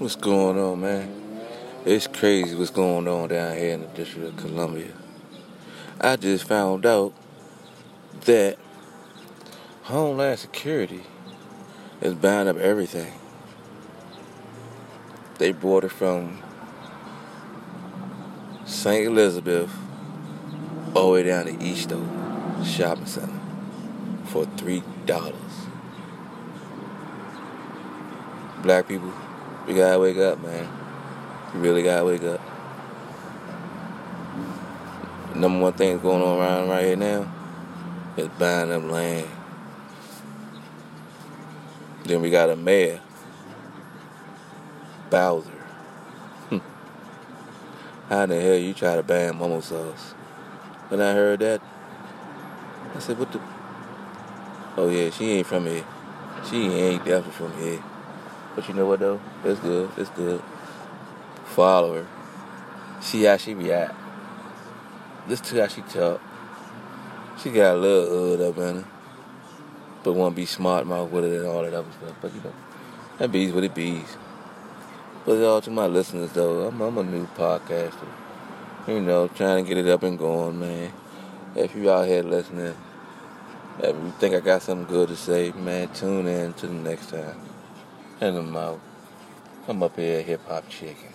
What's going on, man? It's crazy what's going on down here in the District of Columbia. I just found out that Homeland Security is buying up everything. They bought it from St. Elizabeth all the way down to Eastover Shopping Center for three dollars. Black people, we gotta wake up, man. You really gotta wake up. Number one thing going on around right here now is buying up land. Then we got a mayor, Bowser. Hmm. How the hell you try to ban mumbo sauce? When I heard that, I said, what the? Oh yeah, she ain't from here. She ain't definitely from here. But you know what though? It's good. It's good. Follow her. See how she react. Listen to how she talk. She got a little hood up in her. But want to be smart mouth with it and all that other stuff. But you know, that bees what it bees. But all to my listeners though, I'm, I'm a new podcaster. You know, trying to get it up and going, man. If you out here listening, if you think I got something good to say, man, tune in to the next time. And I'm out. I'm up here, hip hop chicken.